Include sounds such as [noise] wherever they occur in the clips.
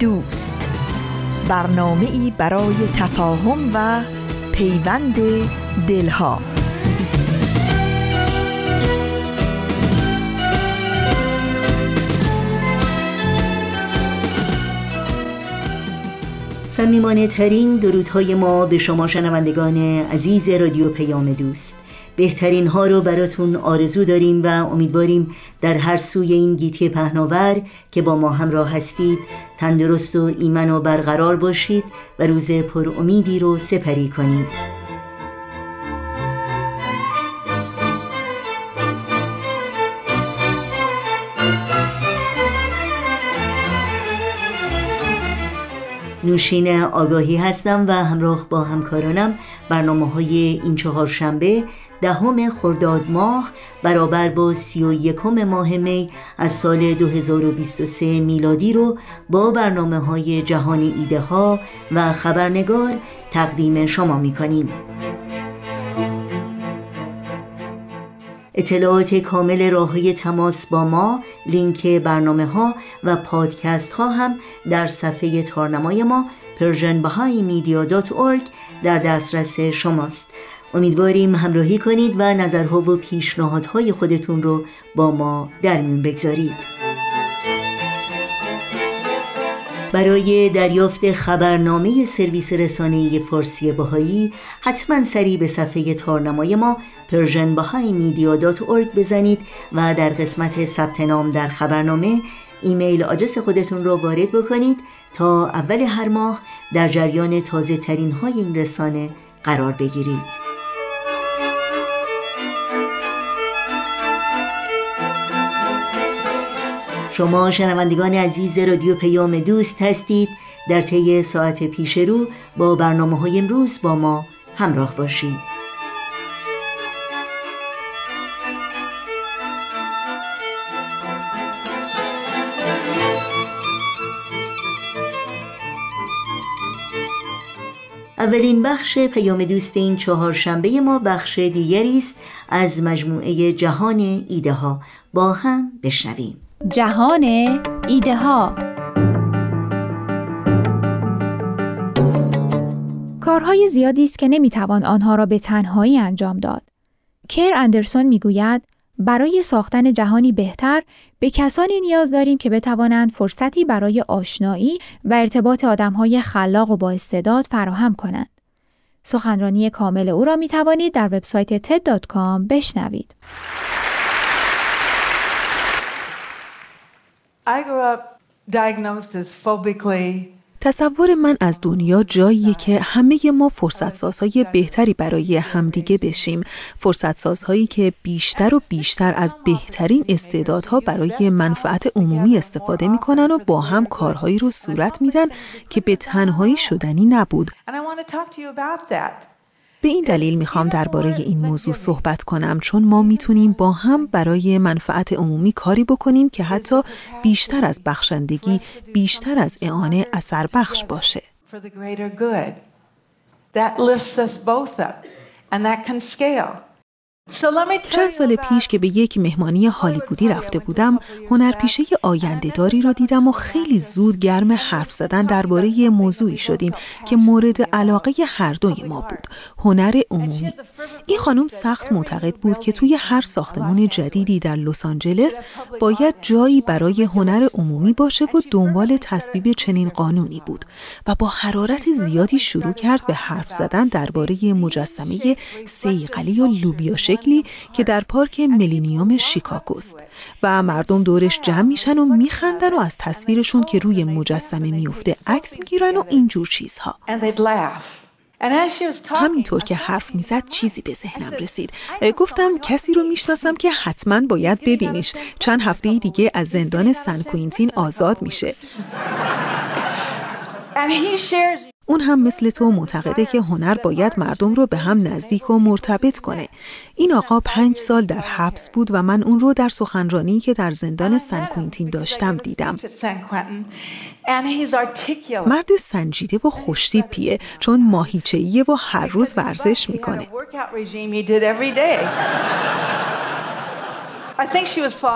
دوست. برنامه ای برای تفاهم و پیوند دلها. سمیمانه ترین درودهای ما به شما شنوندگان عزیز رادیو پیام دوست. بهترین ها رو براتون آرزو داریم و امیدواریم در هر سوی این گیتی پهناور که با ما همراه هستید تندرست و ایمن و برقرار باشید و روز پر امیدی رو سپری کنید. نوشین آگاهی هستم و همراه با همکارانم برنامه های این چهار شنبه دهم خرداد ماه برابر با سی و یکم ماه می از سال 2023 میلادی رو با برنامه های جهانی ایده ها و خبرنگار تقدیم شما می کنیم. اطلاعات کامل راه های تماس با ما، لینک برنامه ها و پادکست ها هم در صفحه تارنمای ما persianbahaimedia.org در دسترس شماست. امیدواریم همراهی کنید و نظرها و پیشنهادهای خودتون رو با ما در میون بگذارید. برای دریافت خبرنامه سرویس رسانه فارسی باهایی حتما سری به صفحه تارنمای ما persianbahaimedia.org بزنید و در قسمت ثبت نام در خبرنامه ایمیل آدرس خودتون رو وارد بکنید تا اول هر ماه در جریان تازه ترین های این رسانه قرار بگیرید. شما شنوندگان عزیز رادیو پیام دوست هستید. در طی ساعت پیش رو با برنامه های امروز با ما همراه باشید. اولین بخش پیام دوست این چهارشنبه ما بخش دیگری است. از مجموعه جهان ایده ها با هم بشنویم. جهان ایده ها کارهای زیادی است که نمی‌توان آنها را به تنهایی انجام داد. کیر اندرسون می‌گوید برای ساختن جهانی بهتر به کسانی نیاز داریم که بتوانند فرصتی برای آشنایی و ارتباط آدمهای خلاق و با استعداد فراهم کنند. سخنرانی کامل او را می توانید در وبسایت ted.com بشنوید. تصور من از دنیا جاییه که همه ما فرصت سازهای بهتری برای همدیگه بشیم. فرصت سازهایی که بیشتر و بیشتر از بهترین استعدادها برای منفعت عمومی استفاده می‌کنن و با هم کارهایی رو صورت میدن که به تنهایی شدنی نبود. به این دلیل می‌خوام درباره این موضوع صحبت کنم چون ما می‌تونیم با هم برای منفعت عمومی کاری بکنیم که حتی بیشتر از بخشندگی بیشتر از اعانه اثر بخش باشه. چند سال پیش که به یک مهمانی هالیوودی رفته بودم هنرپیشه آیندهداری را دیدم و خیلی زود گرم حرف زدن درباره موضوعی شدیم که مورد علاقه هر دوی ما بود هنر عمومی. این خانم سخت معتقد بود که توی هر ساختمان جدیدی در لس آنجلس باید جایی برای هنر عمومی باشه و دنبال تصویب چنین قانونی بود و با حرارت زیادی شروع کرد به حرف زدن درباره مجسمه سیقلی و لوبیا شکلی که در پارک ملینیوم شیکاگوست. و مردم دورش جمع میشن و میخندن و از تصویرشون که روی مجسمه میفته عکس می‌گیرن و اینجور چیزها. همینطور که حرف می‌زد چیزی به ذهنم رسید. گفتم کسی رو می‌شناسم که حتما باید ببینیش. چند هفته دیگه از زندان سن کوینتین آزاد میشه. اون هم مثل تو معتقده که هنر باید مردم رو به هم نزدیک و مرتبط کنه. این آقا پنج سال در حبس بود و من اون رو در سخنرانی که در زندان سن کوینتین داشتم دیدم. مرد سنجیده و خوشتیپیه چون ماهیچهیه و هر روز ورزش می‌کنه.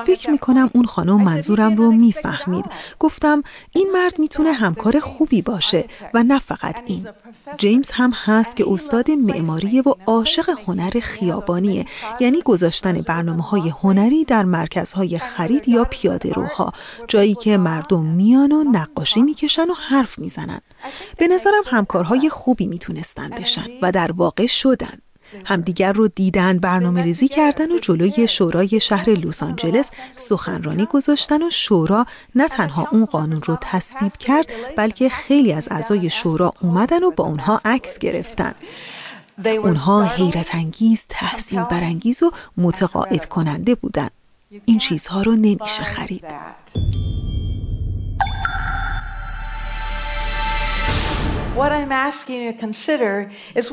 فکر می کنم اون خانم منظورم رو می‌فهمید. گفتم این مرد می‌تونه همکار خوبی باشه و نه فقط این. جیمز هم هست که استاد معماریه و عاشق هنر خیابانیه. یعنی گذاشتن برنامه های هنری در مرکزهای خرید یا پیاده روها جایی که مردم میان و نقاشی می‌کشن و حرف می‌زنن. به نظرم همکارهای خوبی می‌تونستن بشن و در واقع شدن. همدیگر رو دیدن برنامه ریزی کردن و جلوی شورای شهر لس آنجلس سخنرانی گذاشتن و شورا نه تنها اون قانون رو تصویب کرد بلکه خیلی از اعضای شورا اومدن و با اونها عکس گرفتن. اونها حیرت انگیز، تحسین برانگیز و متقاعد کننده بودن. این چیزها رو نمیشه خرید.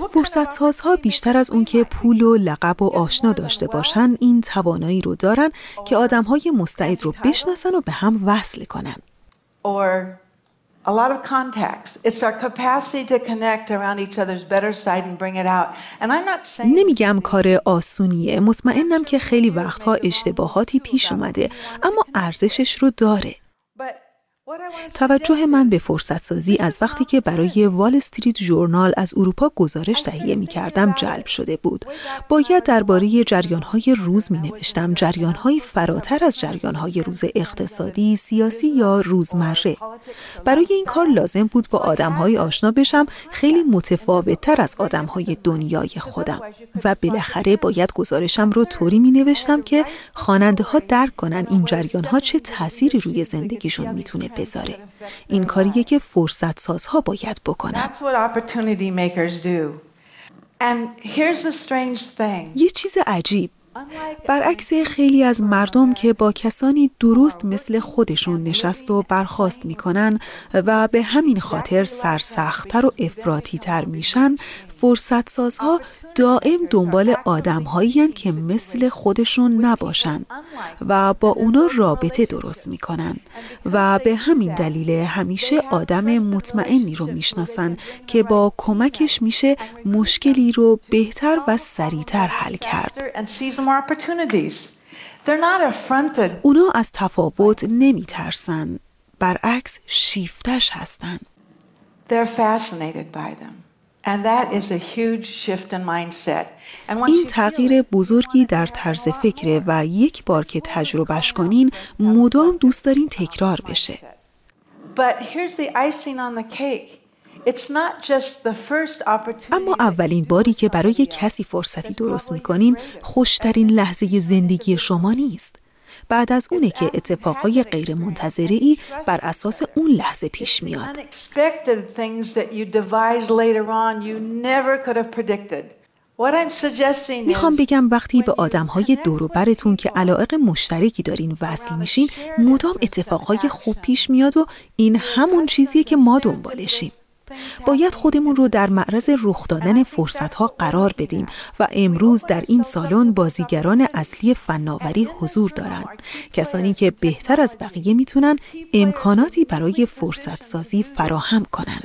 فرصت سازها بیشتر از اون که پول و لقب و آشنا داشته باشن این توانایی رو دارن که آدم های مستعد رو بشناسن و به هم وصل کنن. نمیگم کار آسونیه مطمئنم که خیلی وقتها اشتباهاتی پیش اومده اما ارزشش رو داره. توجه من به فرصت سازی از وقتی که برای وال استریت جورنال از اروپا گزارش تهیه می کردم جلب شده بود. باید درباره جریانهای روز می نوشتم جریانهایی فراتر از جریانهای روز اقتصادی، سیاسی یا روزمره. برای این کار لازم بود با آدمهایی آشنا بشم. خیلی متفاوت تر از آدمهای دنیای خودم. و بالاخره باید گزارشم رو طوری می نوشتم که خواننده ها درک کنن این جریانها چه تأثیری روی زندگیشون می‌تونه بذاره. این کاریه که فرصت سازها باید بکنن. یه چیز عجیب. برعکس خیلی از مردم که با کسانی درست مثل خودشون نشست و برخواست می‌کنن و به همین خاطر سرسختتر و افراتیتر میشن فرصت سازها دائم دنبال آدم هایی که مثل خودشون نباشن و با اونا رابطه درست می‌کنن و به همین دلیل همیشه آدم مطمئنی رو می‌شناسن که با کمکش میشه مشکلی رو بهتر و سریعتر حل کرد. اونا از تفاوت نمیترسن برعکس شیفتش هستن. این تغییر بزرگی در طرز فکره و یک بار که تجربهش کنین مدام دوست دارین تکرار بشه. اما اولین باری که برای کسی فرصتی درست می‌کنین خوشترین لحظه زندگی شما نیست. بعد از اونه که اتفاقای غیر ای بر اساس اون لحظه پیش میاد. می‌خوام بگم وقتی به آدم های دور برتون که علاقه مشترکی دارین وصل میشین مدام اتفاقهای خوب پیش میاد و این همون چیزیه که ما دنبالشیم. باید خودمون رو در معرض رخ دادن فرصت ها قرار بدیم و امروز در این سالن بازیگران اصلی فناوری حضور دارند کسانی که بهتر از بقیه می‌تونن امکاناتی برای فرصت سازی فراهم کنند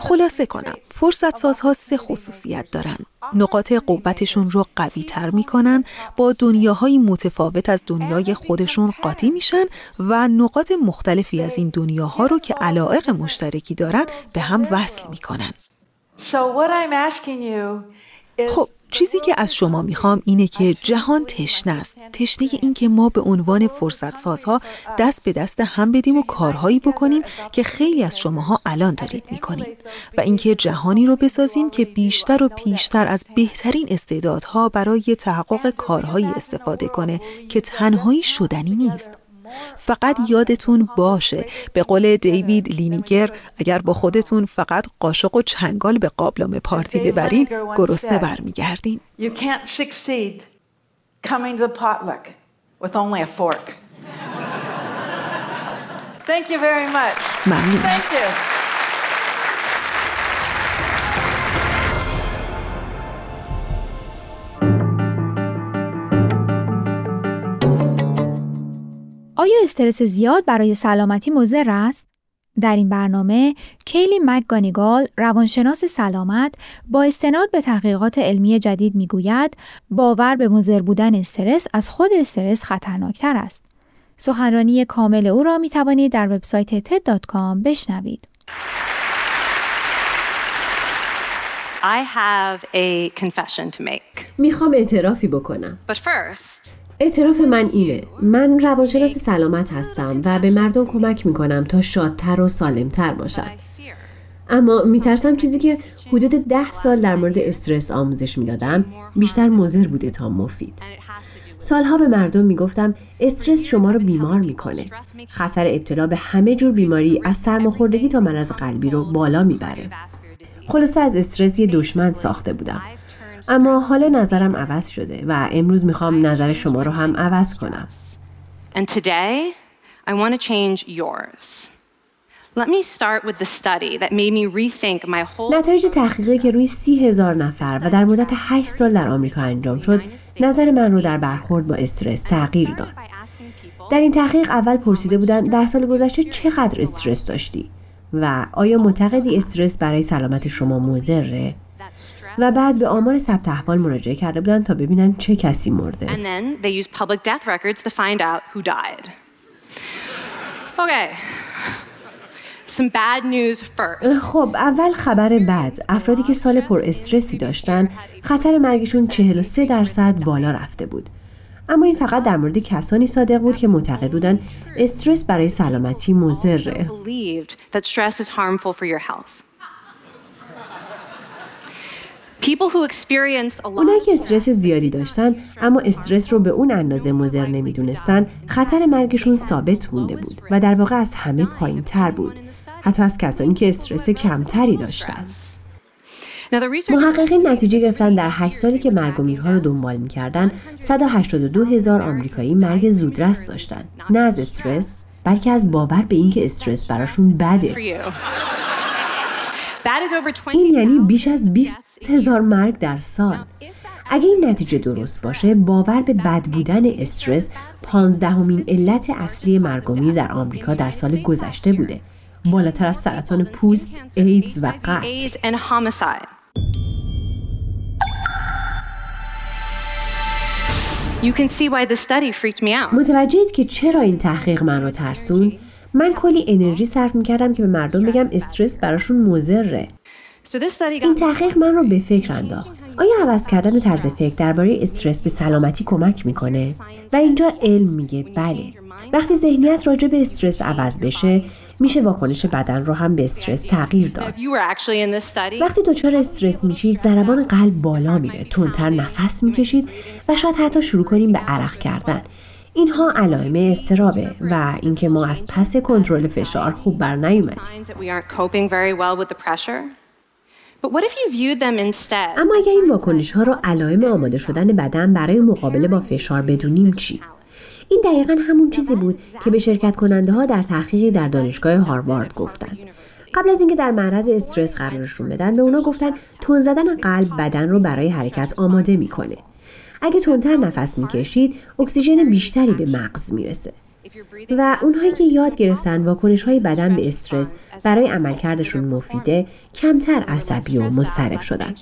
خلاصه کنم. فرصت سازها سه خصوصیت دارن. نقاط قوتشون رو قوی تر می‌کنن با دنیاهای متفاوت از دنیای خودشون قاطی میشن و نقاط مختلفی از این دنیاها رو که علائق مشترکی دارن به هم وصل می‌کنن. خب چیزی که از شما می‌خوام اینه که جهان تشنه است. تشنه این که ما به عنوان فرصت سازها دست به دست هم بدیم و کارهایی بکنیم که خیلی از شماها الان دارید می‌کنید. و اینکه جهانی رو بسازیم که بیشتر و بیشتر از بهترین استعدادها برای تحقق کارهایی استفاده کنه که تنهایی شدنی نیست. فقط یادتون باشه به قول دیوید لینیگر اگر با خودتون فقط قاشق و چنگال به قابلم پارتی ببرین گرسنه برمیگردین You can't succeed coming to the potluck with only a fork. [laughs] Thank you very much. ممنون Thank you. آیا استرس زیاد برای سلامتی مضر است؟ در این برنامه کیلی مکگانیگال روانشناس سلامت با استناد به تحقیقات علمی جدید می‌گوید باور به مضر بودن استرس از خود استرس خطرناکتر است. سخنرانی کامل او را می توانید در وبسایت TED.com بشنوید. I have a confession to make. می‌خوام اعترافی بکنم. But first, اعتراف من اینه. من روانشناس سلامت هستم و به مردم کمک می‌کنم تا شادتر و سالمتر باشن. اما میترسم چیزی که حدود ده سال در مورد استرس آموزش می‌دادم بیشتر مضر بوده تا مفید. سالها به مردم می‌گفتم استرس شما رو بیمار می‌کنه. خطر ابتلا به همه جور بیماری از سرماخوردگی تا مرض قلبی رو بالا می‌بره. خلاصه از استرس یه دشمن ساخته بودم. اما حالا نظرم عوض شده و امروز می‌خوام نظر شما رو هم عوض کنم. And today, I want to change yours. Let me start with the study that made me rethink my whole نتایج تحقیقی که روی سی هزار نفر و در مدت 8 سال در آمریکا انجام شد نظر من رو در برخورد با استرس تغییر داد. در این تحقیق اول پرسیده بودن در سال گذشته چقدر استرس داشتی و آیا معتقدی استرس برای سلامت شما مضره و بعد به آمار ثبت احوال مراجعه کرده بودن تا ببینن چه کسی مرده and then they used public death records to find out who died. Okay. Some bad news first. خب اول خبر بد افرادی که سال پر استرسی داشتن خطر مرگشون 43 درصد بالا رفته بود اما این فقط در مورد کسانی صادق بود که معتقد بودن استرس برای سلامتی مضره اونایی که استرس زیادی داشتن اما استرس رو به اون اندازه مضر نمی‌دونستن خطر مرگشون ثابت مونده بود و در واقع از همه پایین تر بود. حتی از کسانی که استرس کمتری داشتن. محققین نتیجه گرفتن در 8 سالی که مرگ و میرها رو دنبال می‌کردن 182 هزار آمریکایی مرگ زودرس داشتن. نه از استرس بلکه از باور به اینکه استرس براشون بده you. That is over 20 این یعنی بیش از 20 هزار مرگ در سال اگه این نتیجه درست باشه باور به بد بودن استرس پانزدهمین علت اصلی مرگ و میر در آمریکا در سال گذشته بوده بالاتر از سرطان پوست، ایدز و قتل AIDS and homicide. You can see why the study freaked me out. متوجهید که چرا این تحقیق من رو ترسون؟ من کلی انرژی صرف می‌کردم که به مردم بگم استرس براشون مضره. Study این تحقیق من رو به فکر انداخت. آیا عوض کردن طرز فکر درباره استرس به سلامتی کمک می‌کنه؟ و اینجا علم میگه بله. وقتی ذهنیت راجع به استرس عوض بشه، میشه واکنش بدن رو هم به استرس تغییر داد. وقتی دچار استرس میشید ضربان قلب بالا میره تندتر نفس می‌کشید و شاید حتی شروع کنیم به عرق کردن اینها علائم استرابه و اینکه ما از پس کنترل فشار خوب بر نیومدیم? اما اگر این واکنش ها رو علائم آماده شدن بدن برای مقابله با فشار بدونیم چی؟ این دقیقا همون چیزی بود که به شرکت کننده ها در تحقیقی در دانشگاه هاروارد گفتن. قبل از اینکه در معرض استرس قرارشون بدن به اونا گفتن تون زدن قلب بدن رو برای حرکت آماده می‌کنه. اگه تندتر نفس می‌کشید اکسیژن بیشتری به مغز می‌رسه. و اونهایی که یاد گرفتن واکنش های بدن به استرس برای عملکردشون مفیده کمتر عصبی و مضطرب شدن.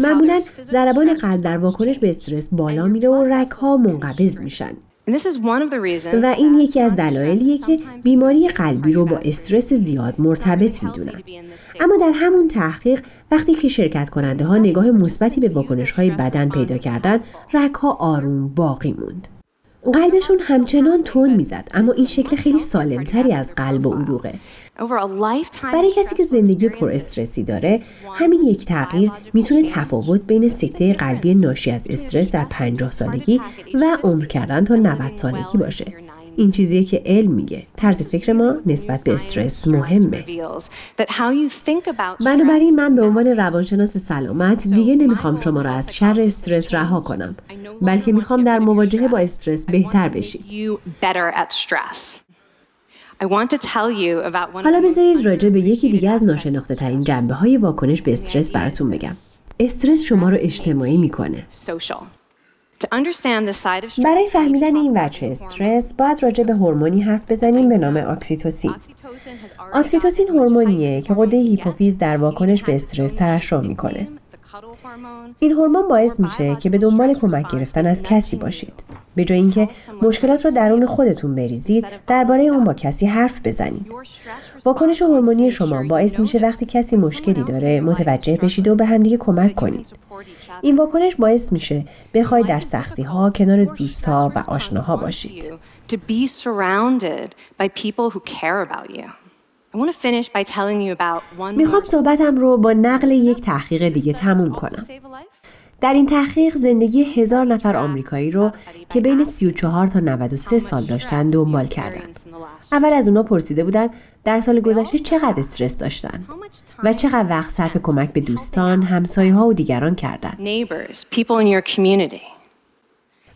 معمولا ضربان قلب در واکنش به استرس بالا میره و رگها منقبض میشن. و این یکی از دلایلیه که بیماری قلبی رو با استرس زیاد مرتبط می‌دونن. اما در همون تحقیق وقتی که شرکت کننده ها نگاه مثبتی به واکنش های بدن پیدا کردن رگها آروم باقی موند. قلبشون همچنان تون می‌زد اما این شکل خیلی سالمتری از قلب و عروقه. برای کسی که زندگی پر استرسی داره همین یک تغییر می‌تونه تفاوت بین سکته قلبی ناشی از استرس در 50 سالگی و عمر کردن تا 90 سالگی باشه. این چیزیه که علم میگه. طرز فکر ما نسبت به استرس مهمه. بنابراین من به عنوان روانشناس سلامت دیگه نمی‌خوام شما را از شر استرس رها کنم بلکه می‌خوام در مواجهه با استرس بهتر بشید حالا بذارید راجع به یکی دیگه از ناشناخته ترین جنبه های واکنش به استرس براتون بگم. استرس شما رو اجتماعی می‌کنه. برای فهمیدن این وجه استرس باید راجع به هورمونی حرف بزنیم به نام اکسیتوسین اکسیتوسین هورمونیه که غده هیپوفیز در واکنش به استرس ترشح می‌کنه. این هورمون باعث میشه که به دنبال کمک گرفتن از کسی باشید. به جای اینکه مشکلات رو درون خودتون بریزید درباره اون با کسی حرف بزنید. واکنش هورمونی شما باعث میشه وقتی کسی مشکلی داره متوجه بشید و به همدیگه کمک کنید. این واکنش باعث میشه بخواید در سختی ها کنار دوستها و آشناها باشید. می‌خوام صحبتم رو با نقل یک تحقیق دیگه تموم کنم. در این تحقیق زندگی هزار نفر آمریکایی رو که بین 34 تا 93 سال داشتن دنبال کردند. اول از اونا پرسیده بودن در سال گذشته چقدر استرس داشتن و چقدر وقت صرف کمک به دوستان، همسایه ها و دیگران کردند.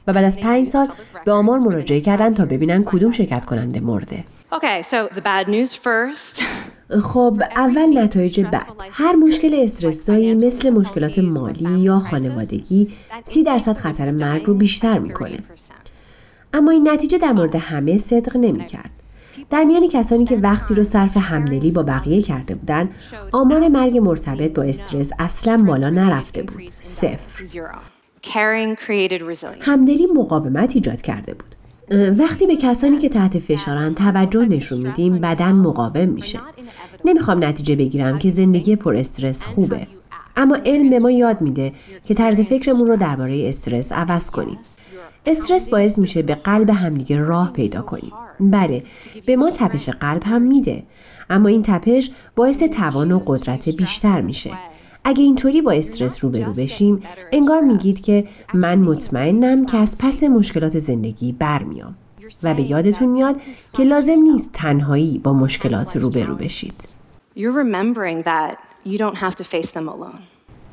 و بعد از پنج سال به آمار مراجعه کردن تا ببینن کدوم شرکت کننده مرده. Okay, so the bad news first. [laughs] خب اول نتایج بد هر مشکل استرسایی مثل مشکلات مالی یا خانوادگی سی درصد خطر مرگ رو بیشتر می‌کنه. اما این نتیجه در مورد همه صدق نمی‌کرد. در میان کسانی که وقتی رو صرف همدلی با بقیه کرده بودن آمار مرگ مرتبط با استرس اصلا بالا نرفته بود. صفر. همدلی مقاومت ایجاد کرده بود. وقتی به کسانی که تحت فشارن توجه نشون میدیم بدن مقاوم میشه. نمی‌خوام نتیجه بگیرم که زندگی پر استرس خوبه. اما علم به ما یاد میده که طرز فکرمون رو درباره استرس عوض کنیم. استرس باعث میشه به قلب همدیگه راه پیدا کنیم. بله به ما تپش قلب هم میده. اما این تپش باعث توان و قدرت بیشتر میشه. اگه اینطوری با استرس روبرو بشیم انگار میگید که من مطمئنم که از پس مشکلات زندگی برمیام و به یادتون میاد که لازم نیست تنهایی با مشکلات روبرو بشید.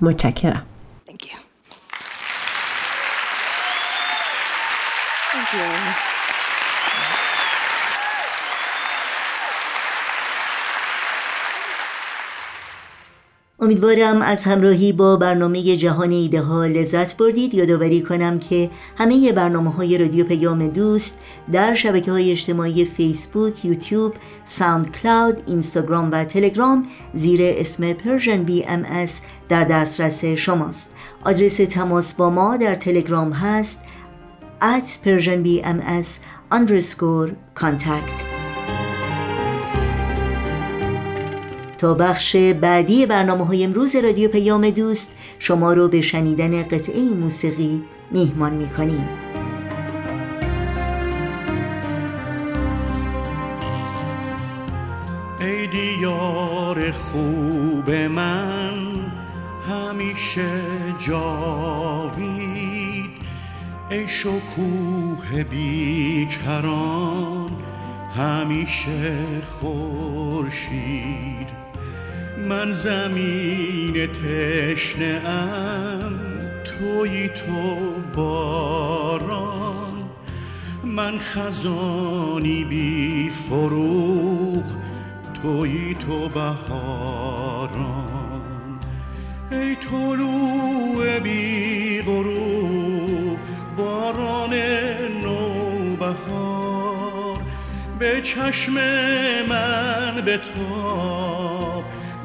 متشکرم. امیدوارم از همراهی با برنامه جهان ایده ها لذت بردید. یادآوری کنم که همه برنامه های رادیو پیام دوست در شبکه های اجتماعی فیسبوک، یوتیوب، ساوند کلاود، اینستاگرام و تلگرام زیر اسم ام اس در دسترس شماست. آدرس تماس با ما در تلگرام هست at persianbms underscore contact. تا بخش بعدی برنامه های امروز رادیو پیام دوست شما رو به شنیدن قطعه موسیقی میهمان می‌کنیم. ای دیار خوب من همیشه جاوید. ای شکوه بیکران همیشه خورشید. من زمین تشنه ام توی تو باران. من خزانی بی فروغ توی تو بهاران. ای طلوع بی غروب باران نوبهار. به چشم من به تو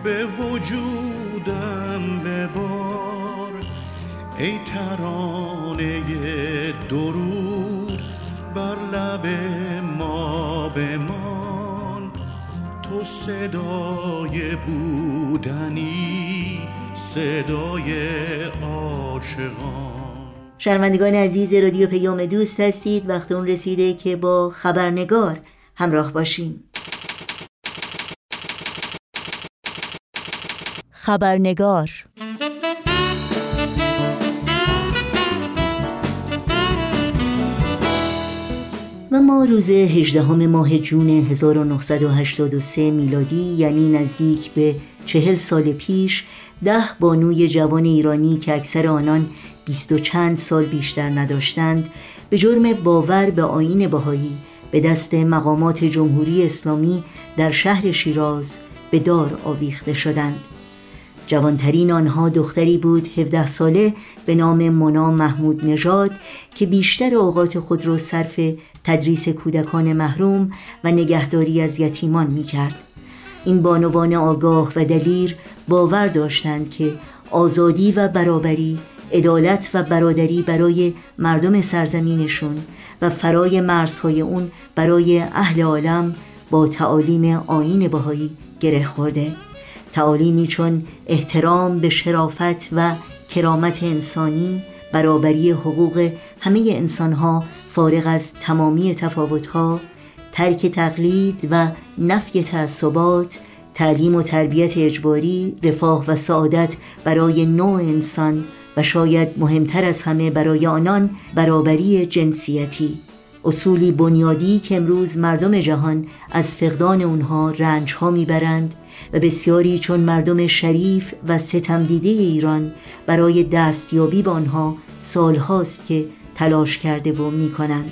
به وجودم ببار. ای ترانه درود بر لب ما بمان. تو صدای بودنی صدای عاشقان. شنوندگان عزیز رادیو پیام دوست هستید. وقت اون رسیده که با خبرنگار همراه باشیم. خبرنگار و ما روز 18 ماه جون 1983 میلادی یعنی نزدیک به چهل سال پیش ده بانوی جوان ایرانی که اکثر آنان بیست و چند سال بیشتر نداشتند به جرم باور به آین بهایی به دست مقامات جمهوری اسلامی در شهر شیراز به دار آویخته شدند. جوانترین آنها دختری بود 17 ساله به نام مونا محمود نژاد که بیشتر اوقات خود را صرف تدریس کودکان محروم و نگهداری از یتیمان می کرد. این بانوان آگاه و دلیر باور داشتند که آزادی و برابری عدالت و برادری برای مردم سرزمینشون و فرای مرزهای اون برای اهل عالم با تعالیم آین بهایی گره خورده تعالیمی چون احترام به شرافت و کرامت انسانی برابری حقوق همه انسانها فارغ از تمامی تفاوتها ترک تقلید و نفی تعصبات تعلیم و تربیت اجباری رفاه و سعادت برای نوع انسان و شاید مهمتر از همه برای آنان برابری جنسیتی. اصولی بنیادی که امروز مردم جهان از فقدان اونها رنج ها می‌برند و بسیاری چون مردم شریف و ستم دیده ایران برای دستیابی به آنها سالهاست که تلاش کرده و می کنند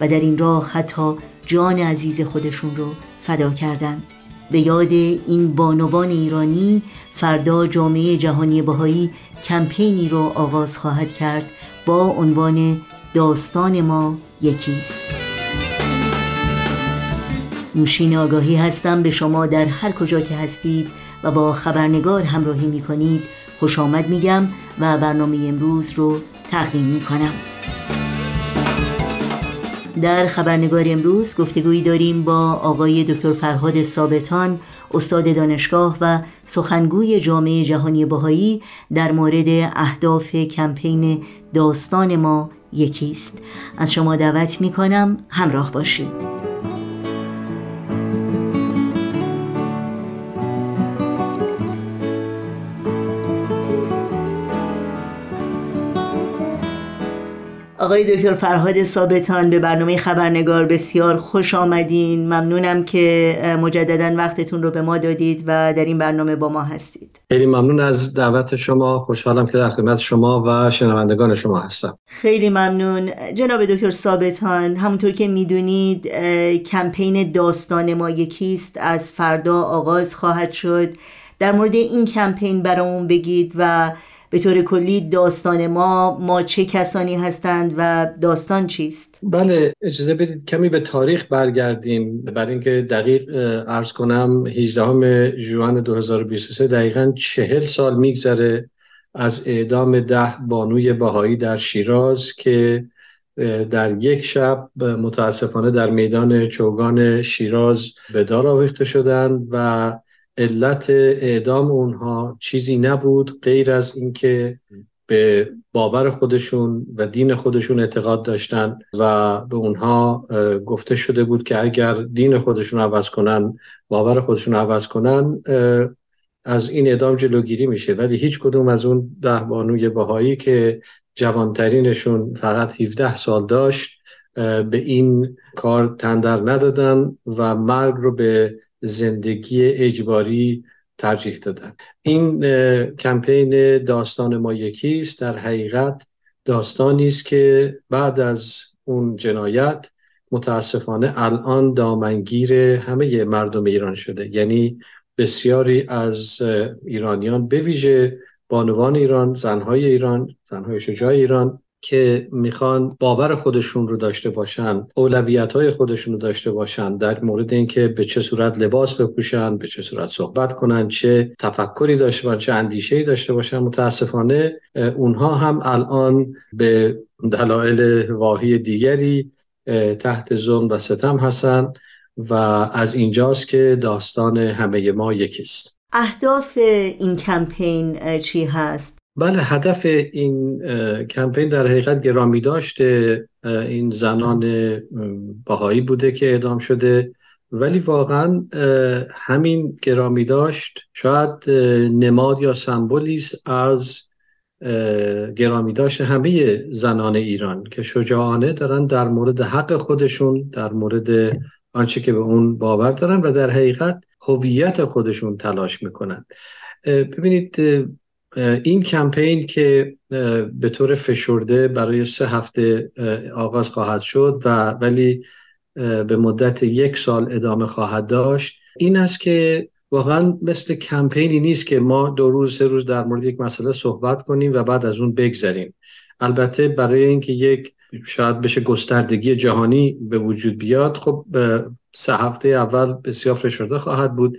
و در این راه حتی جان عزیز خودشون رو فدا کردند. به یاد این بانوان ایرانی فردا جامعه جهانی بهایی کمپینی رو آغاز خواهد کرد با عنوان داستان ما یکیست. نوشین آگاهی هستم به شما در هر کجا که هستید و با خبرنگار همراهی می کنید خوش آمد میگم و برنامه امروز رو تقدیم می کنم. در خبرنگار امروز گفتگویی داریم با آقای دکتر فرهاد ثابتان استاد دانشگاه و سخنگوی جامعه جهانی بهایی در مورد اهداف کمپین داستان ما یکیست از شما دعوت می کنم همراه باشید. آقای دکتر فرهاد ثابتان به برنامه خبرنگار بسیار خوش آمدین. ممنونم که مجددا وقتتون رو به ما دادید و در این برنامه با ما هستید. خیلی ممنون از دعوت شما. خوشحالم که در خدمت شما و شنوندگان شما هستم. خیلی ممنون. جناب دکتر ثابتان همونطور که می‌دونید کمپین داستان ما یکیست. از فردا آغاز خواهد شد. در مورد این کمپین برامون بگید و به طور کلی داستان ما ما چه کسانی هستند و داستان چیست؟ بله اجازه بدید کمی به تاریخ برگردیم. برای اینکه دقیق ارز کنم 18 جوان 2023 دقیقا چهل سال میگذره از اعدام ده بانوی بهایی در شیراز که در یک شب متاسفانه در میدان چوگان شیراز به دار آویخته شدند و علت اعدام اونها چیزی نبود غیر از اینکه به باور خودشون و دین خودشون اعتقاد داشتن و به اونها گفته شده بود که اگر دین خودشون عوض کنن باور خودشون عوض کنن از این اعدام جلوگیری میشه. ولی هیچ کدوم از اون ده بانوی بهایی که جوانترینشون فقط 17 سال داشت به این کار تندر ندادن و مرگ رو به زندگی اجباری ترجیح دادن. این کمپین داستان ما یکیست. در حقیقت داستانی است که بعد از اون جنایت متاسفانه الان دامنگیر همه مردم ایران شده. یعنی بسیاری از ایرانیان به ویژه بانوان ایران زنهای ایران زنهای شجاع ایران که می‌خوان باور خودشون رو داشته باشن اولویت های خودشون رو داشته باشن در مورد اینکه به چه صورت لباس بپوشن به چه صورت صحبت کنن چه تفکری داشته باشن چه اندیشه داشته باشن متاسفانه اونها هم الان به دلایل واهی دیگری تحت ظلم و ستم هستن و از اینجاست که داستان همه ما یکیست اهداف این کمپین چی هست؟ بله هدف این کمپین در حقیقت گرامی داشته. این زنان باهایی بوده که اعدام شده. ولی واقعا همین گرامی داشت. شاید نماد یا سمبولی است از گرامی داشت همه زنان ایران که شجاعانه دارن در مورد حق خودشون در مورد آنچه که به اون باور دارن و در حقیقت هویت خودشون تلاش می‌کنن. ببینید این کمپین که به طور فشرده برای سه هفته آغاز خواهد شد و ولی به مدت یک سال ادامه خواهد داشت این است که واقعا مثل کمپینی نیست که ما دو روز سه روز در مورد یک مسئله صحبت کنیم و بعد از اون بگذریم. البته برای اینکه یک شاید بشه گستردگی جهانی به وجود بیاد خب سه هفته اول بسیار فشرده خواهد بود.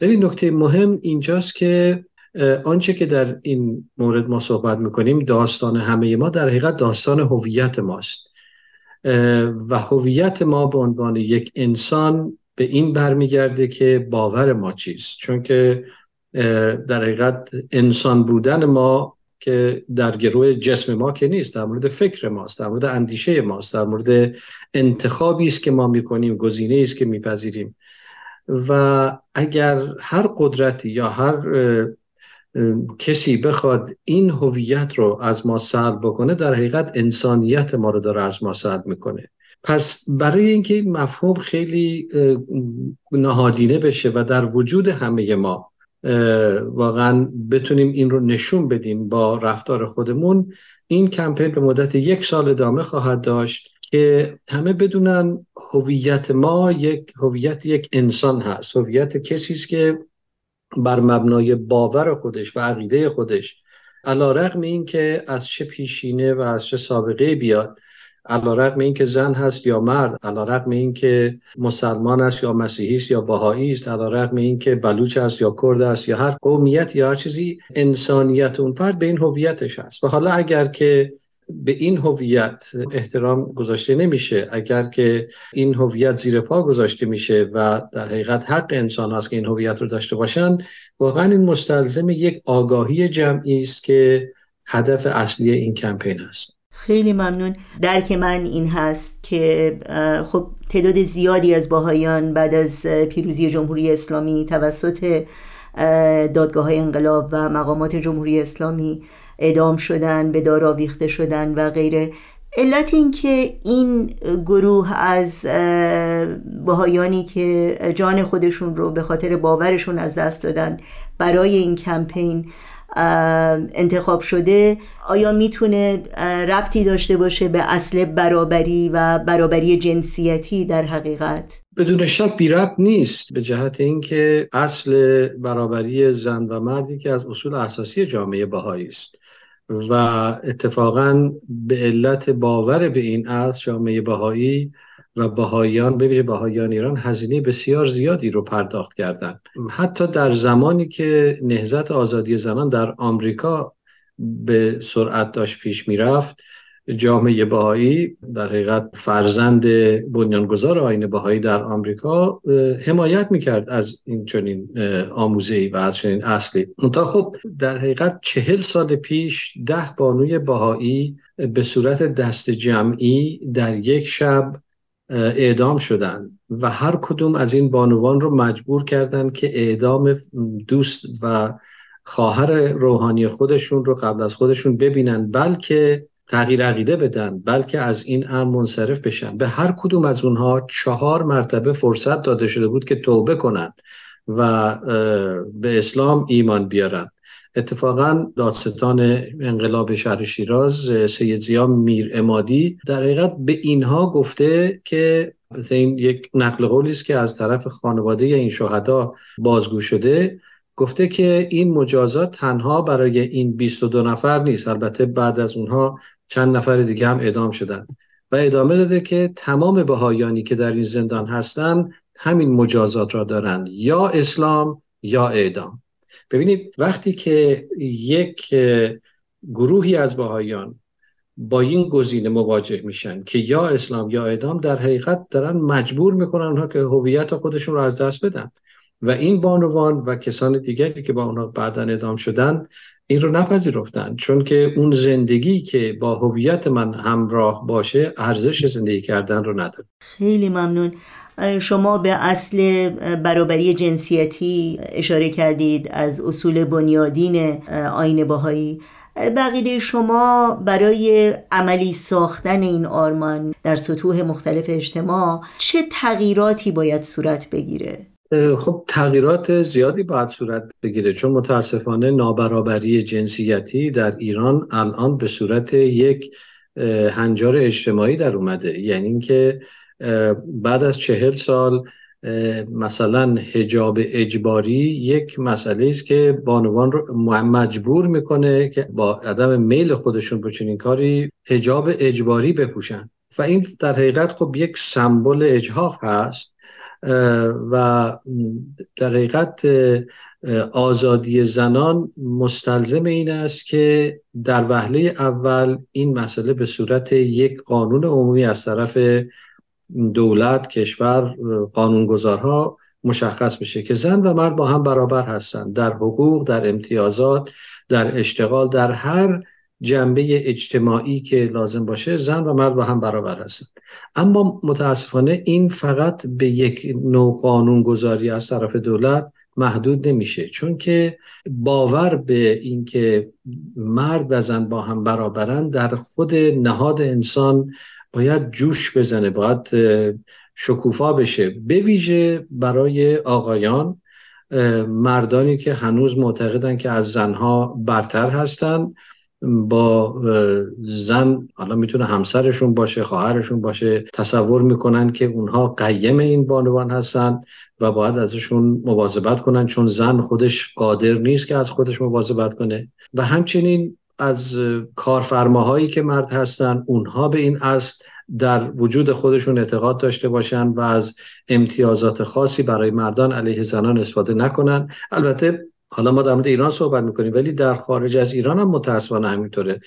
ولی نکته مهم اینجاست که آنچه که در این مورد ما صحبت می‌کنیم داستان همه ما در حقیقت داستان هویت ماست. و هویت ما به عنوان یک انسان به این برمیگرده که باور ما چیست. چون که در حقیقت انسان بودن ما که در گروه جسم ما که نیست در مورد فکر ماست در مورد اندیشه ماست در مورد انتخابی است که ما می‌کنیم گزینه است که میپذیریم. و اگر هر قدرتی یا هر کسی بخواد این هویت رو از ما سلب بکنه در حقیقت انسانیت ما رو داره از ما سلب می‌کنه. پس برای اینکه این مفهوم خیلی نهادینه بشه و در وجود همه ما واقعا بتونیم این رو نشون بدیم با رفتار خودمون این کمپین به مدت یک سال ادامه خواهد داشت که همه بدونن هویت ما یک هویت یک انسان هست هویت کسی است که بر مبنای باور خودش و عقیده خودش علا رقم این که از چه پیشینه و از چه سابقه بیاد علا رقم این که زن هست یا مرد علا رقم این که مسلمان است یا مسیحی است یا باهایی است علا رقم این که بلوچ است یا کرد است یا هر قومیت یا هر چیزی انسانیت اون فرد به این هویتش هست. و حالا اگر که به این هویت احترام گذاشته نمیشه. اگر که این هویت زیر پا گذاشته میشه و در حقیقت حق انسان هست که این هویت رو داشته باشن واقعا این مستلزم یک آگاهی جمعی است که هدف اصلی این کمپین است خیلی ممنون. درک من این هست که خب تعداد زیادی از باهایان بعد از پیروزی جمهوری اسلامی توسط دادگاه های انقلاب و مقامات جمهوری اسلامی اعدام شدن به دار آویخته شدن و غیره. علت این که این گروه از باهایانی که جان خودشون رو به خاطر باورشون از دست دادن برای این کمپین انتخاب شده آیا می‌تونه ربطی داشته باشه به اصل برابری و برابری جنسیتی در حقیقت؟ بدون شک بی ربط نیست به جهت اینکه اصل برابری زن و مردی که از اصول اساسی جامعه بهایی است. و اتفاقا به علت باور به این اصل جامعه بهایی و بهاییان به ویژه بهاییان ایران هزینه بسیار زیادی رو پرداخت کردند حتی در زمانی که نهضت آزادی زنان در آمریکا به سرعت داشت پیش می‌رفت جامعه بهایی در حقیقت فرزند بنیانگذار آین بهایی در آمریکا حمایت می‌کرد از این چنین آموزه و از چنین اصلی. منتها خب در حقیقت چهل سال پیش ده بانوی بهایی به صورت دست جمعی در یک شب اعدام شدن و هر کدوم از این بانوان رو مجبور کردند که اعدام دوست و خواهر روحانی خودشون رو قبل از خودشون ببینن بلکه تغییر عقیده بدن بلکه از این امر منصرف بشن. به هر کدوم از اونها چهار مرتبه فرصت داده شده بود که توبه کنن و به اسلام ایمان بیارن. اتفاقا دادستان انقلاب شهر شیراز سید زیا میر امادی در حقیقت به اینها گفته که این یک نقل قولی است که از طرف خانواده این شهدا بازگو شده. گفته که این مجازات تنها برای این 22 نفر نیست. البته بعد از اونها چند نفر دیگه هم اعدام شدن. و ادامه داده که تمام بهایانی که در این زندان هستند همین مجازات را دارند یا اسلام یا اعدام. ببینید وقتی که یک گروهی از بهایان با این گزینه مواجه میشن که یا اسلام یا اعدام در حقیقت دارن مجبور می‌کنن اونها که هویت خودشون رو از دست بدن. و این بانوان و کسان دیگری که با اونها بعدا اعدام شدن این رو نپذیرفتن چون که اون زندگی که با هویت من همراه باشه ارزش زندگی کردن رو نداره. خیلی ممنون. شما به اصل برابری جنسیتی اشاره کردید از اصول بنیادین آین باهایی بقیده شما برای عملی ساختن این آرمان در سطوح مختلف اجتماع چه تغییراتی باید صورت بگیره؟ خب تغییرات زیادی باید صورت بگیره چون متاسفانه نابرابری جنسیتی در ایران الان به صورت یک هنجار اجتماعی در اومده. یعنی اینکه بعد از چهل سال مثلا هجاب اجباری یک مسئله است که بانوان رو مجبور می‌کنه که با عدم میل خودشون به چنین کاری هجاب اجباری بپوشن. و این در حقیقت خب یک سمبل اجهاف هست. و در حقیقت آزادی زنان مستلزم این است که در وهله اول این مسئله به صورت یک قانون عمومی از طرف دولت کشور قانونگذارها مشخص بشه که زن و مرد با هم برابر هستند. در حقوق در امتیازات در اشتغال در هر جنبه اجتماعی که لازم باشه زن و مرد با هم برابر هستند. اما متاسفانه این فقط به یک نوع قانونگذاری از طرف دولت محدود نمیشه چون که باور به اینکه مرد و زن با هم برابرن در خود نهاد انسان باید جوش بزنه باید شکوفا بشه. به ویژه برای آقایان مردانی که هنوز معتقدن که از زنها برتر هستن با زن حالا می‌تونه همسرشون باشه خواهرشون باشه تصور می‌کنن که اونها قیم این بانوان هستن و باید ازشون مواظبت کنن چون زن خودش قادر نیست که از خودش مواظبت کنه. و همچنین از کارفرماهایی که مرد هستن اونها به این اصل در وجود خودشون اعتقاد داشته باشن و از امتیازات خاصی برای مردان علیه زنان استفاده نکنن. البته حالا ما در مورد ایران صحبت می‌کنیم ولی در خارج از ایران هم متاسفانه همینطوره.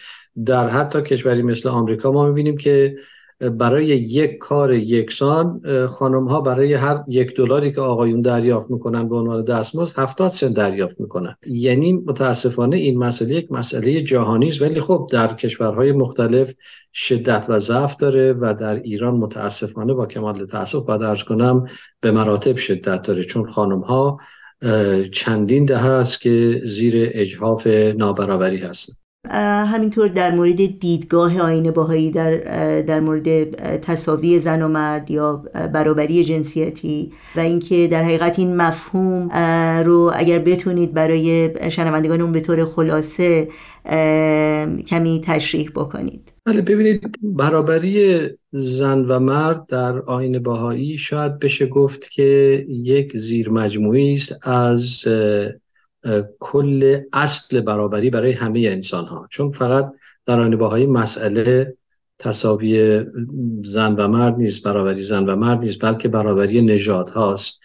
در حتی کشوری مثل آمریکا ما می‌بینیم که برای یک کار یکسان خانم ها برای هر یک دلاری که آقایون دریافت می‌کنن به عنوان دستمزد 70 سنت دریافت می‌کنن. یعنی متاسفانه این مسئله یک مسئله جهانی است. ولی خب در کشورهای مختلف شدت و ضعف داره و در ایران متاسفانه با کمال تاسف باید ارز کنم به مراتب شدت داره. چون خانم ها چندین ده هست که زیر اجهاف نابرابری هستند همینطور در مورد دیدگاه آین باهایی در, در مورد تصاوی زن و مرد یا برابری جنسیتی و اینکه در حقیقت این مفهوم رو اگر بتونید برای شنوندگانمون به طور خلاصه کمی تشریح بکنید. بله ببینید برابری زن و مرد در آین باهایی شاید بشه گفت که یک زیر مجموعی است از کل اصل برابری برای همه انسان ها چون فقط در آن باهایی مسئله تصاوی زن و مرد نیست برابری زن و مرد نیست بلکه برابری نژاد هاست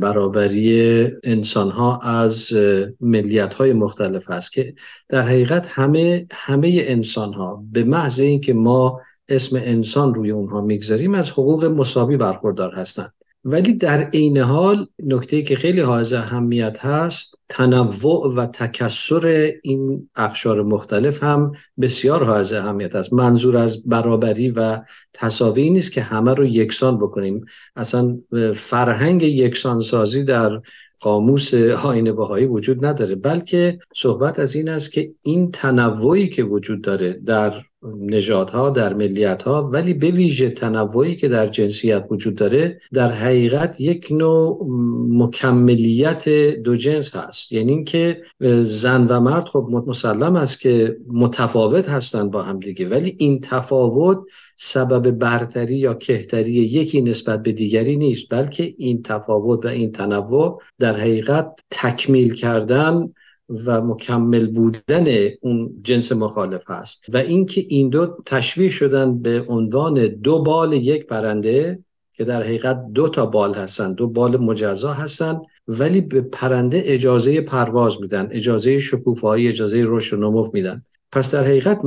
برابری انسان ها از ملیت های مختلف هست که در حقیقت همه همه انسان ها به محض اینکه ما اسم انسان روی اونها می‌گذاریم از حقوق مساوی برخوردار هستند. ولی در عین حال نکته که خیلی حائز اهمیت هست تنوع و تکسر این اقشار مختلف هم بسیار حائز اهمیت است. منظور از برابری و تصاوی نیست که همه رو یکسان بکنیم. اصلا فرهنگ یکسان سازی در قاموس آین بهایی وجود نداره بلکه صحبت از این است که این تنوعی که وجود داره در نژادها در ملیت ها ولی به ویژه تنوعی که در جنسیت وجود داره در حقیقت یک نوع مکملیت دو جنس هست. یعنی اینکه زن و مرد خب مسلم است که متفاوت هستند با هم دیگه ولی این تفاوت سبب برتری یا کهتری یکی نسبت به دیگری نیست بلکه این تفاوت و این تنوع در حقیقت تکمیل کردن و مکمل بودن اون جنس مخالف هست. و اینکه این دو تشبیه شدن به عنوان دو بال یک پرنده که در حقیقت دو تا بال هستن دو بال مجزا هستن ولی به پرنده اجازه پرواز میدن اجازه شکوفایی اجازه رشد و نمو میدن. پس در حقیقت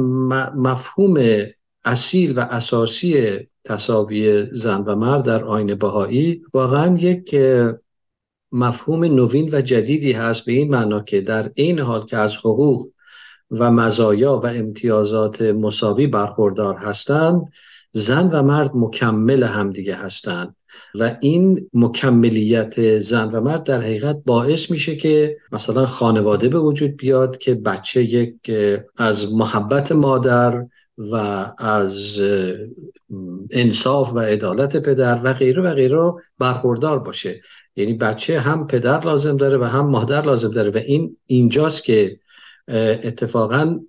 مفهوم اصیل و اساسی تصاوی زن و مرد در آین بهایی واقعا یک مفهوم نوین و جدیدی هست به این معنا که در این حال که از حقوق و مزایا و امتیازات مساوی برخوردار هستند زن و مرد مکمل همدیگه هستند و این مکملیت زن و مرد در حقیقت باعث میشه که مثلا خانواده به وجود بیاد که بچه یک از محبت مادر و از انصاف و عدالت پدر و غیره و غیره برخوردار باشه. یعنی بچه هم پدر لازم داره و هم مادر لازم داره و این اینجاست که اتفاقا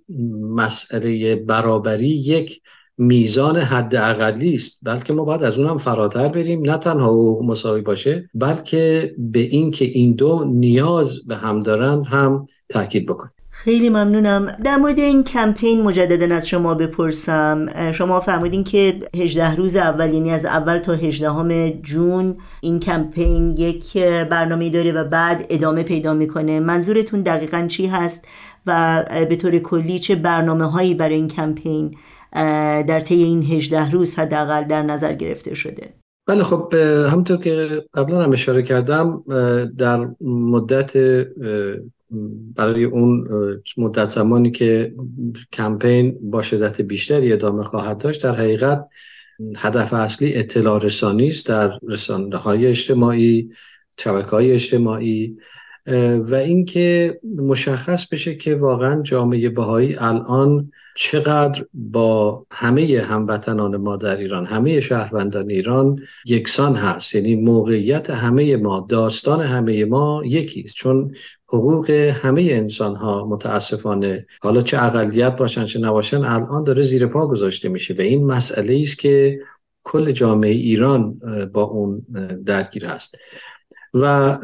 مسئله برابری یک میزان حد اقلی است. بلکه ما باید از اونم فراتر بریم. نه تنها حقوق مساوی باشه بلکه به این که این دو نیاز به هم دارن هم تاکید بکنیم. خیلی ممنونم. در مورد این کمپین مجددا از شما بپرسم. شما فرمودین که 18 روز اول یعنی از اول تا 18 جون این کمپین یک برنامه داره و بعد ادامه پیدا می‌کنه. منظورتون دقیقا چی هست و به طور کلی چه برنامه هایی برای این کمپین در طی این 18 روز حداقل در نظر گرفته شده؟ بله خب همونطور که قبلا هم اشاره کردم در مدت برای اون مدت زمانی که کمپین با شدت بیشتری ادامه خواهد داشت در حقیقت هدف اصلی اطلاع رسانی است در رسانه های اجتماعی شبکه های اجتماعی و اینکه مشخص بشه که واقعا جامعه بهایی الان چقدر با همه هموطنان ما در ایران همه شهروندان ایران یکسان هست. یعنی موقعیت همه ما داستان همه ما یکی است. چون حقوق همه انسان ها متاسفانه حالا چه اقلیت باشن چه نباشن الان داره زیر پا گذاشته میشه. به این مسئله است که کل جامعه ایران با اون درگیر است و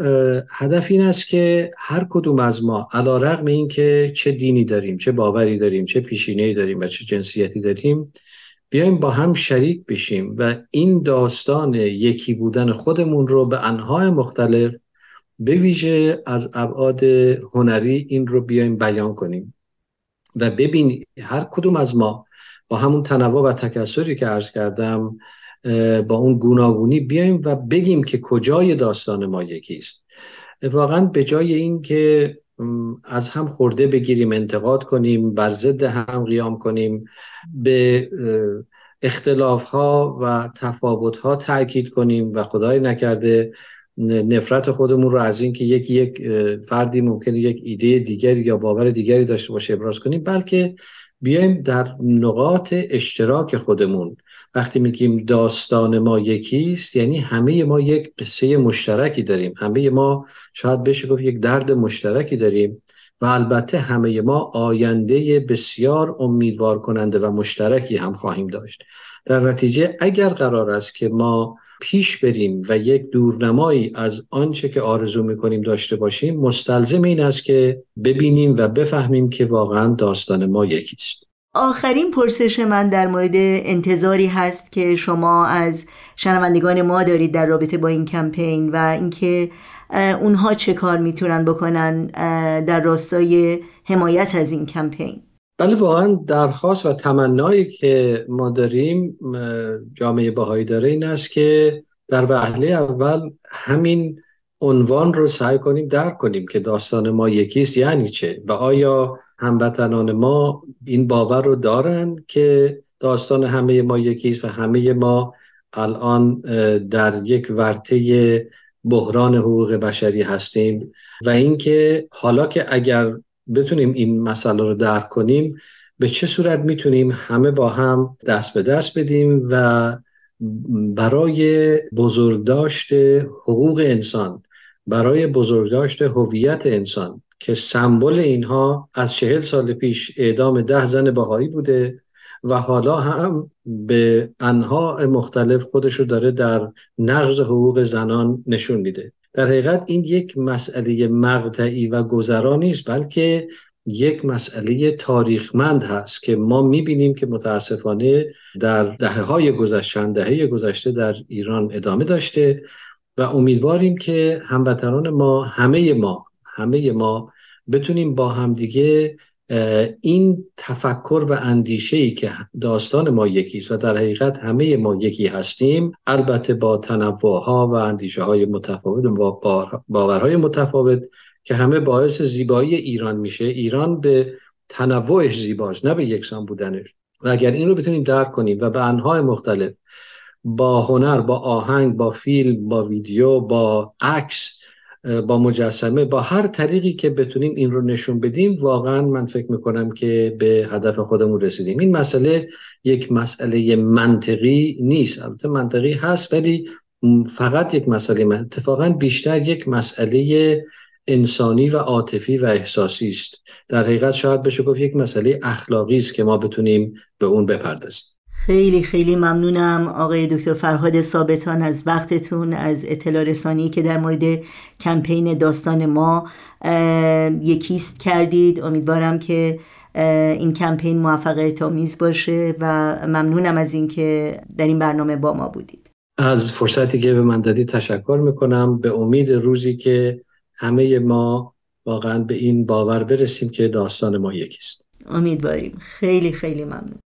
هدف این است که هر کدوم از ما علا رقم این که چه دینی داریم چه باوری داریم چه پیشینه‌ای داریم و چه جنسیتی داریم بیایم با هم شریک بشیم و این داستان یکی بودن خودمون رو به انهای مختلف به ویژه از ابعاد هنری این رو بیایم بیان کنیم و ببین هر کدوم از ما با همون تنوع و تکسری که عرض کردم با اون گوناگونی بیایم و بگیم که کجای داستان ما یکیست. واقعا به جای این که از هم خورده بگیریم انتقاد کنیم بر ضد هم قیام کنیم به اختلاف ها و تفاوت ها تاکید کنیم و خدای نکرده نفرت خودمون رو از اینکه یک یک فردی ممکنه یک ایده دیگری یا باور دیگری داشته باشه ابراز کنیم بلکه بیایم در نقاط اشتراک خودمون وقتی میگیم داستان ما یکیست یعنی همه ما یک قصه مشترکی داریم. همه ما شاید بشه گفت یک درد مشترکی داریم و البته همه ما آینده بسیار امیدوار کننده و مشترکی هم خواهیم داشت. در نتیجه اگر قرار است که ما پیش بریم و یک دورنمایی از آنچه که آرزو می‌کنیم داشته باشیم مستلزم این است که ببینیم و بفهمیم که واقعا داستان ما یکیست آخرین پرسش من در مورد انتظاری هست که شما از شنوندگان ما دارید در رابطه با این کمپین و اینکه اونها چه کار می‌تونن بکنن در راستای حمایت از این کمپین. بله واقعا درخواست و تمنایی که ما داریم جامعه باهایی داره این است که در وهله اول همین عنوان رو سعی کنیم درک کنیم که داستان ما یکیست یعنی چه و آیا هموطنان ما این باور رو دارن که داستان همه ما یکیست و همه ما الان در یک ورطه بحران حقوق بشری هستیم و اینکه حالا که اگر بتونیم این مسئله رو درک کنیم به چه صورت می‌تونیم همه با هم دست به دست بدیم و برای بزرگداشت حقوق انسان برای بزرگداشت هویت انسان که سمبل اینها از چهل سال پیش اعدام ده زن بهایی بوده و حالا هم به انها مختلف خودش رو داره در نقض حقوق زنان نشون میده. در حقیقت این یک مسئله مقطعی و گذرا نیست بلکه یک مسئله تاریخمند هست که ما می‌بینیم که متاسفانه در دهه های گذشته دهه گذشته در ایران ادامه داشته و امیدواریم که هموطنان ما همه ما همه ما بتونیم با همدیگه این تفکر و اندیشه ای که داستان ما یکیست و در حقیقت همه ما یکی هستیم. البته با تنوع ها و اندیشه های متفاوت و باورهای متفاوت که همه باعث زیبایی ایران میشه. ایران به تنوعش زیباست نه به یکسان بودنش. و اگر این رو بتونیم درک کنیم و به انهای مختلف با هنر با آهنگ با فیلم با ویدیو با عکس با مجسمه با هر طریقی که بتونیم این رو نشون بدیم واقعا من فکر می‌کنم که به هدف خودمون رسیدیم. این مسئله یک مسئله منطقی نیست. البته منطقی هست ولی فقط یک مسئله اتفاقا بیشتر یک مسئله انسانی و عاطفی و احساسی است. در حقیقت شاید بشه گفت یک مسئله اخلاقی است که ما بتونیم به اون بپردازیم. خیلی خیلی ممنونم آقای دکتر فرهاد ثابتان از وقتتون از اطلاع رسانی که در مورد کمپین داستان ما یکیست کردید. امیدوارم که این کمپین موفقیت آمیز باشه و ممنونم از اینکه در این برنامه با ما بودید. از فرصتی که به من دادید تشکر می‌کنم. به امید روزی که همه ما واقعا به این باور برسیم که داستان ما یکیست. امیدواریم. خیلی خیلی ممنون.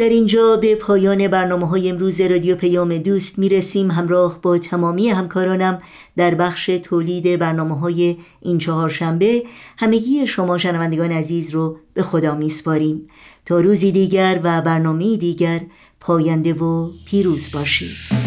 در اینجا به پایان برنامه های امروز رادیو پیام دوست می‌رسیم. همراه با تمامی همکارانم در بخش تولید برنامه های این چهارشنبه همگی شما شنوندگان عزیز رو به خدا میسپاریم. تا روزی دیگر و برنامه دیگر پاینده و پیروز باشید.